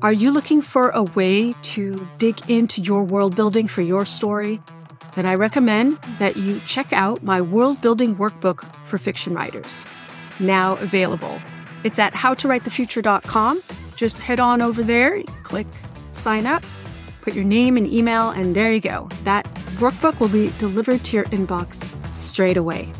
Are you looking for a way to dig into your world building for your story? Then I recommend that you check out my world building workbook for fiction writers, now available. It's at howtowritethefuture.com. Just head on over there, click sign up, put your name and email, and there you go. That workbook will be delivered to your inbox straight away.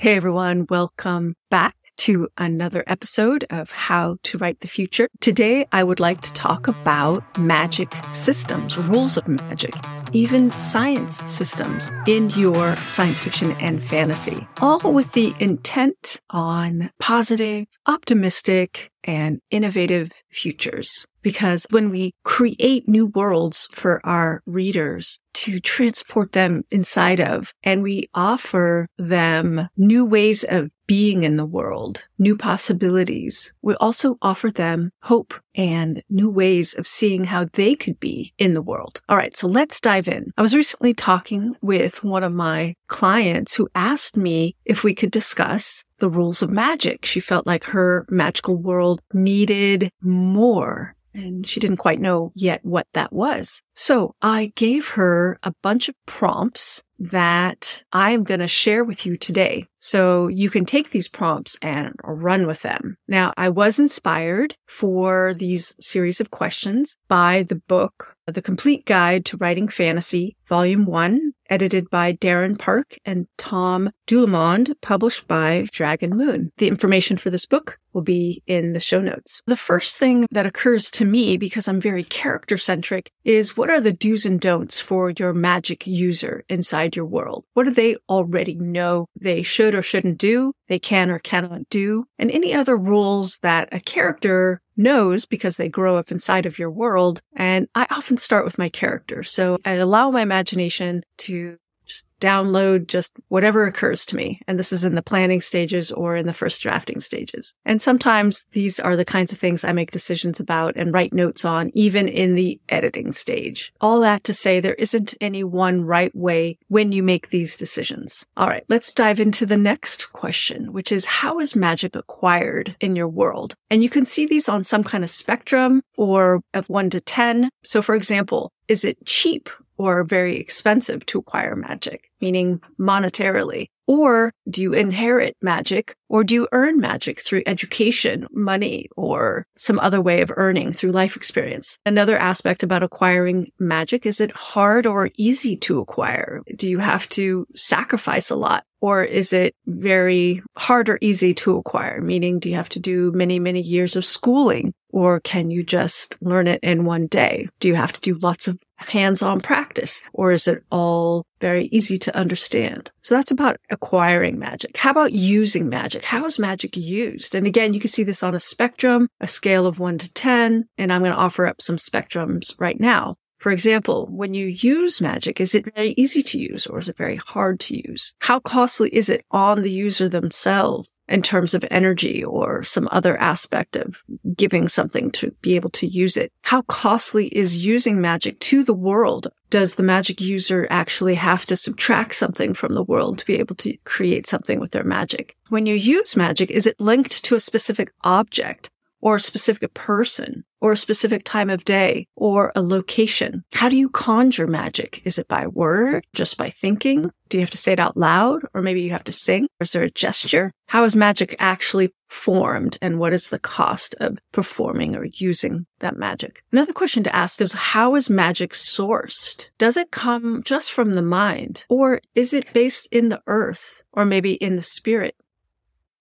Hey everyone, welcome back to another episode of How to Write the Future. Today, I would like to talk about magic systems, rules of magic, even science systems in your science fiction and fantasy, all with the intent on positive, optimistic, and innovative futures. Because when we create new worlds for our readers to transport them inside of, and we offer them new ways of being in the world, new possibilities, we also offer them hope and new ways of seeing how they could be in the world. All right, so let's dive in. I was recently talking with one of my clients who asked me if we could discuss the rules of magic. She felt like her magical world needed more and she didn't quite know yet what that was. So I gave her a bunch of prompts that I'm going to share with you today. So you can take these prompts and run with them. Now, I was inspired for these series of questions by the book, The Complete Guide to Writing Fantasy, Volume 1, edited by Darin Park and Tom Dullemond, published by Dragon Moon. The information for this book will be in the show notes. The first thing that occurs to me, because I'm very character centric, is what are the do's and don'ts for your magic user inside your world? What do they already know they should or shouldn't do, they can or cannot do, and any other rules that a character knows because they grow up inside of your world. And I often start with my character. So I allow my imagination to just download just whatever occurs to me. And this is in the planning stages or in the first drafting stages. And sometimes these are the kinds of things I make decisions about and write notes on, even in the editing stage. All that to say there isn't any one right way when you make these decisions. All right, let's dive into the next question, which is how is magic acquired in your world? And you can see these on some kind of spectrum or of one to 10. So for example, is it cheap or very expensive to acquire magic, meaning monetarily? Or do you inherit magic or do you earn magic through education, money, or some other way of earning through life experience? Another aspect about acquiring magic is it hard or easy to acquire? Do you have to sacrifice a lot? Or is it very hard or easy to acquire? Meaning, do you have to do many, many years of schooling? Or can you just learn it in one day? Do you have to do lots of hands-on practice? Or is it all very easy to understand? So that's about acquiring magic. How about using magic? How is magic used? And again, you can see this on a spectrum, a scale of one to 10, and I'm going to offer up some spectrums right now. For example, when you use magic, is it very easy to use or is it very hard to use? How costly is it on the user themselves? In terms of energy or some other aspect of giving something to be able to use it. How costly is using magic to the world? Does the magic user actually have to subtract something from the world to be able to create something with their magic? When you use magic, is it linked to a specific object? or a specific person or a specific time of day or a location. How do you conjure magic? Is it by word, just by thinking? Do you have to say it out loud or maybe you have to sing? Or is there a gesture? How is magic actually formed and what is the cost of performing or using that magic? Another question to ask is how is magic sourced? Does it come just from the mind or is it based in the earth or maybe in the spirit?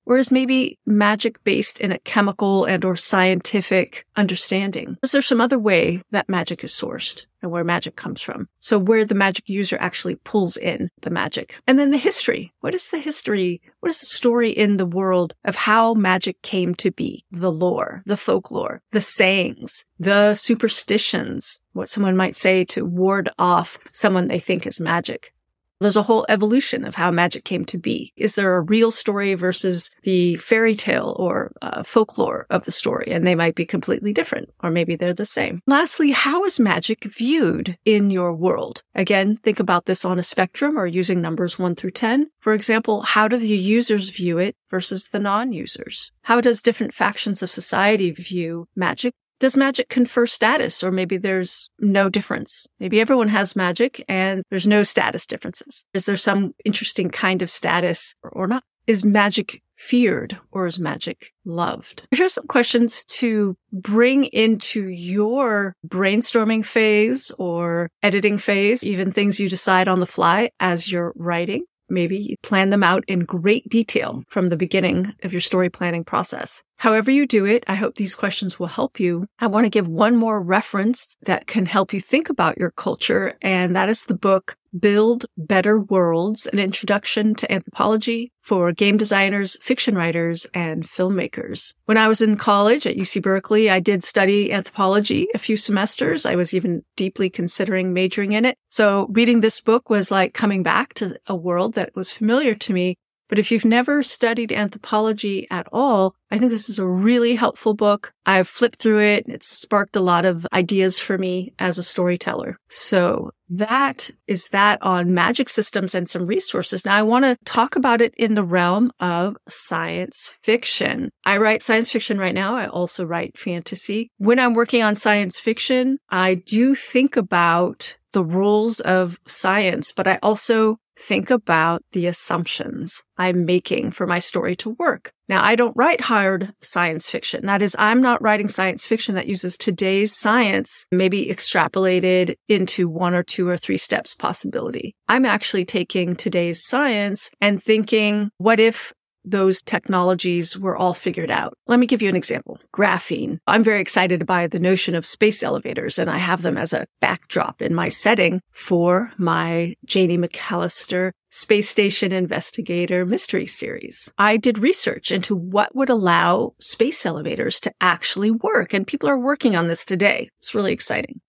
Whereas maybe magic based in a chemical and or scientific understanding. Is there some other way that magic is sourced and where magic comes from? So where the magic user actually pulls in the magic. And then the history. What is the history? What is the story in the world of how magic came to be? The lore, the folklore, the sayings, the superstitions, what someone might say to ward off someone they think is magic. There's a whole evolution of how magic came to be. Is there a real story versus the fairy tale or uh, folklore of the story? And they might be completely different, or maybe they're the same. Lastly, how is magic viewed in your world? Again, think about this on a spectrum or using numbers one through 10. For example, how do the users view it versus the non-users? How does different factions of society view magic does magic confer status or maybe there's no difference? Maybe everyone has magic and there's no status differences. Is there some interesting kind of status or, not? Is magic feared or is magic loved? Here's some questions to bring into your brainstorming phase or editing phase, even things you decide on the fly as you're writing. Maybe plan them out in great detail from the beginning of your story planning process. However you do it, I hope these questions will help you. I want to give one more reference that can help you think about your culture, and that is the book Build Better Worlds, an introduction to anthropology for game designers, fiction writers, and filmmakers. When I was in college at UC Berkeley, I did study anthropology a few semesters. I was even deeply considering majoring in it. So reading this book was like coming back to a world that was familiar to me but if you've never studied anthropology at all, I think this is a really helpful book. I've flipped through it. It's sparked a lot of ideas for me as a storyteller. So that is that on magic systems and some resources. Now I want to talk about it in the realm of science fiction. I write science fiction right now. I also write fantasy. When I'm working on science fiction, I do think about the rules of science, but I also think about the assumptions I'm making for my story to work. Now, I don't write hard science fiction. That is, I'm not writing science fiction that uses today's science, maybe extrapolated into one or two or three steps possibility. I'm actually taking today's science and thinking, what if those technologies were all figured out. Let me give you an example. Graphene. I'm very excited by the notion of space elevators and I have them as a backdrop in my setting for my Janey McCallister Space Station Investigator mystery series. I did research into what would allow space elevators to actually work and people are working on this today. It's really exciting.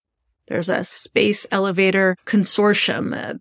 There's a space elevator consortium,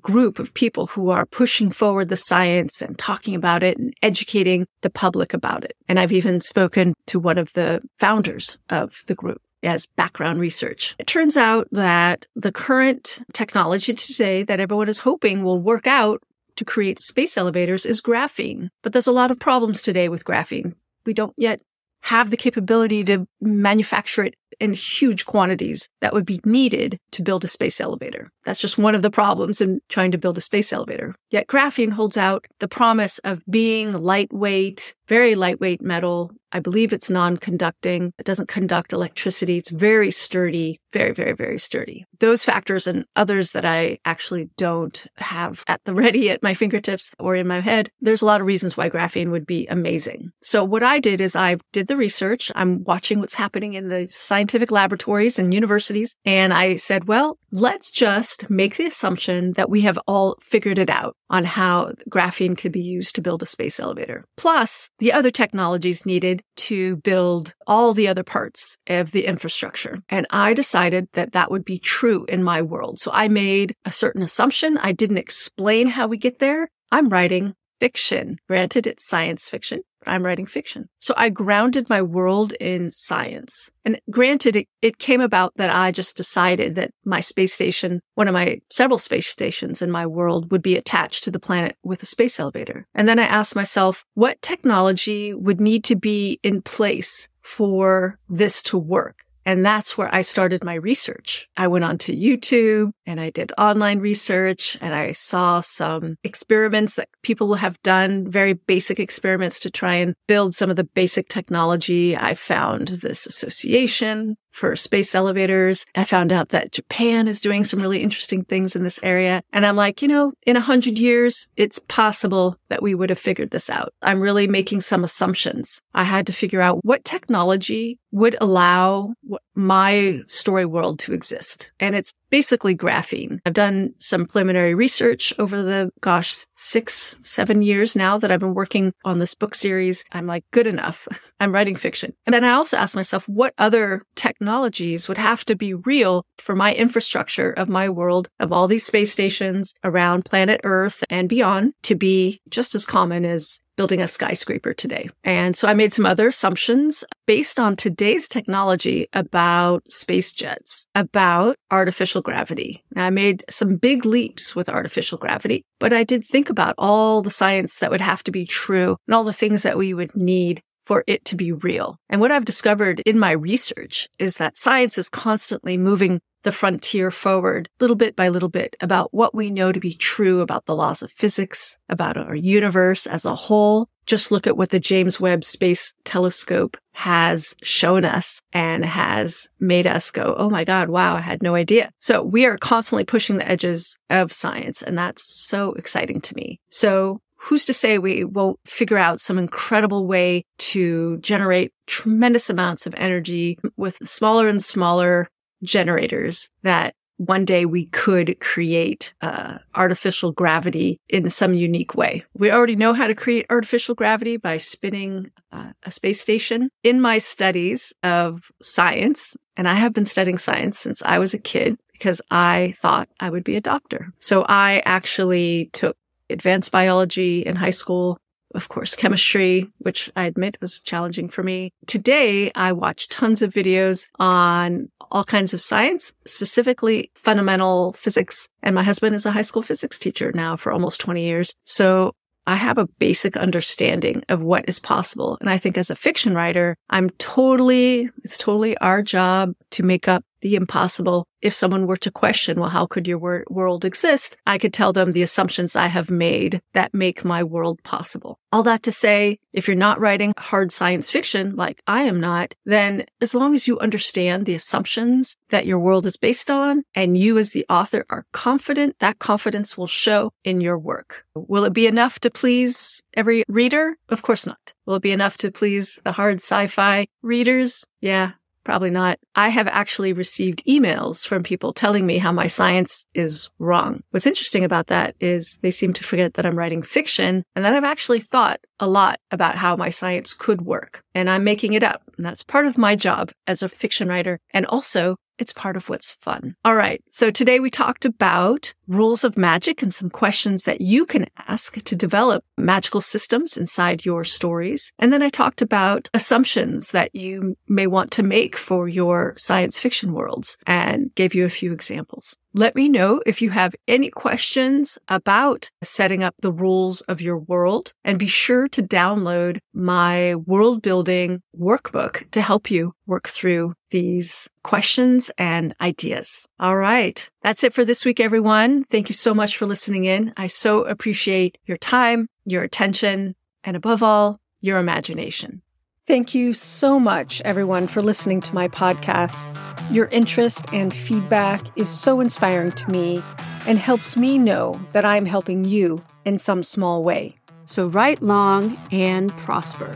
group of people who are pushing forward the science and talking about it and educating the public about it. And I've even spoken to one of the founders of the group as background research. It turns out that the current technology today that everyone is hoping will work out to create space elevators is graphene. But there's a lot of problems today with graphene. We don't yet have the capability to manufacture it in huge quantities that would be needed to build a space elevator. That's just one of the problems in trying to build a space elevator. Yet graphene holds out the promise of being lightweight, very lightweight metal. I believe it's non-conducting. It doesn't conduct electricity. It's very sturdy, very, very, very sturdy. Those factors and others that I actually don't have at the ready at my fingertips or in my head. There's a lot of reasons why graphene would be amazing. So what I did is I did the research. I'm watching what's happening in the scientific laboratories and universities. And I said, well, let's just make the assumption that we have all figured it out on how graphene could be used to build a space elevator. Plus the other technologies needed to build all the other parts of the infrastructure. And I decided that that would be true in my world. So I made a certain assumption. I didn't explain how we get there. I'm writing fiction. Granted, it's science fiction, I'm writing fiction. So I grounded my world in science. And granted, it, it came about that I just decided that my space station, one of my several space stations in my world would be attached to the planet with a space elevator. And then I asked myself, what technology would need to be in place for this to work? And that's where I started my research. I went onto YouTube and I did online research and I saw some experiments that people have done, very basic experiments to try and build some of the basic technology. I found this association for space elevators. I found out that Japan is doing some really interesting things in this area. And I'm like, you know, in a hundred years, it's possible that we would have figured this out. I'm really making some assumptions. I had to figure out what technology would allow my story world to exist. And it's basically graphene. I've done some preliminary research over the, gosh, six, seven years now that I've been working on this book series. I'm like, good enough. I'm writing fiction. And then I also asked myself, what other technologies would have to be real for my infrastructure of my world, of all these space stations around planet Earth and beyond to be just as common as building a skyscraper today. And so I made some other assumptions based on today's technology about space jets, about artificial gravity. Now, I made some big leaps with artificial gravity, but I did think about all the science that would have to be true and all the things that we would need for it to be real. And what I've discovered in my research is that science is constantly moving the frontier forward little bit by little bit about what we know to be true about the laws of physics, about our universe as a whole. Just look at what the James Webb Space Telescope has shown us and has made us go, Oh my God, wow, I had no idea. So we are constantly pushing the edges of science. And that's so exciting to me. So who's to say we won't figure out some incredible way to generate tremendous amounts of energy with smaller and smaller generators that one day we could create uh, artificial gravity in some unique way. We already know how to create artificial gravity by spinning uh, a space station. In my studies of science, and I have been studying science since I was a kid because I thought I would be a doctor. So I actually took advanced biology in high school of course, chemistry, which I admit was challenging for me. Today, I watch tons of videos on all kinds of science, specifically fundamental physics. And my husband is a high school physics teacher now for almost 20 years. So I have a basic understanding of what is possible. And I think as a fiction writer, I'm totally, it's totally our job to make up the impossible. If someone were to question, well, how could your wor- world exist? I could tell them the assumptions I have made that make my world possible. All that to say, if you're not writing hard science fiction like I am not, then as long as you understand the assumptions that your world is based on and you as the author are confident, that confidence will show in your work. Will it be enough to please every reader? Of course not. Will it be enough to please the hard sci-fi readers? Yeah, Probably not. I have actually received emails from people telling me how my science is wrong. What's interesting about that is they seem to forget that I'm writing fiction and that I've actually thought a lot about how my science could work and I'm making it up. And that's part of my job as a fiction writer and also it's part of what's fun. All right. So today we talked about rules of magic and some questions that you can ask to develop magical systems inside your stories. And then I talked about assumptions that you may want to make for your science fiction worlds and gave you a few examples. Let me know if you have any questions about setting up the rules of your world and be sure to download my world building workbook to help you work through these questions and ideas. All right. That's it for this week, everyone. Thank you so much for listening in. I so appreciate your time, your attention, and above all, your imagination. Thank you so much, everyone, for listening to my podcast. Your interest and feedback is so inspiring to me and helps me know that I'm helping you in some small way. So write long and prosper.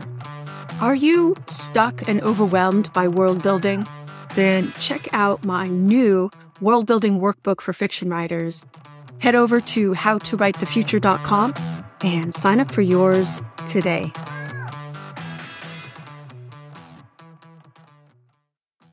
Are you stuck and overwhelmed by world building? Then check out my new world building workbook for fiction writers. Head over to howtowritethefuture.com and sign up for yours today.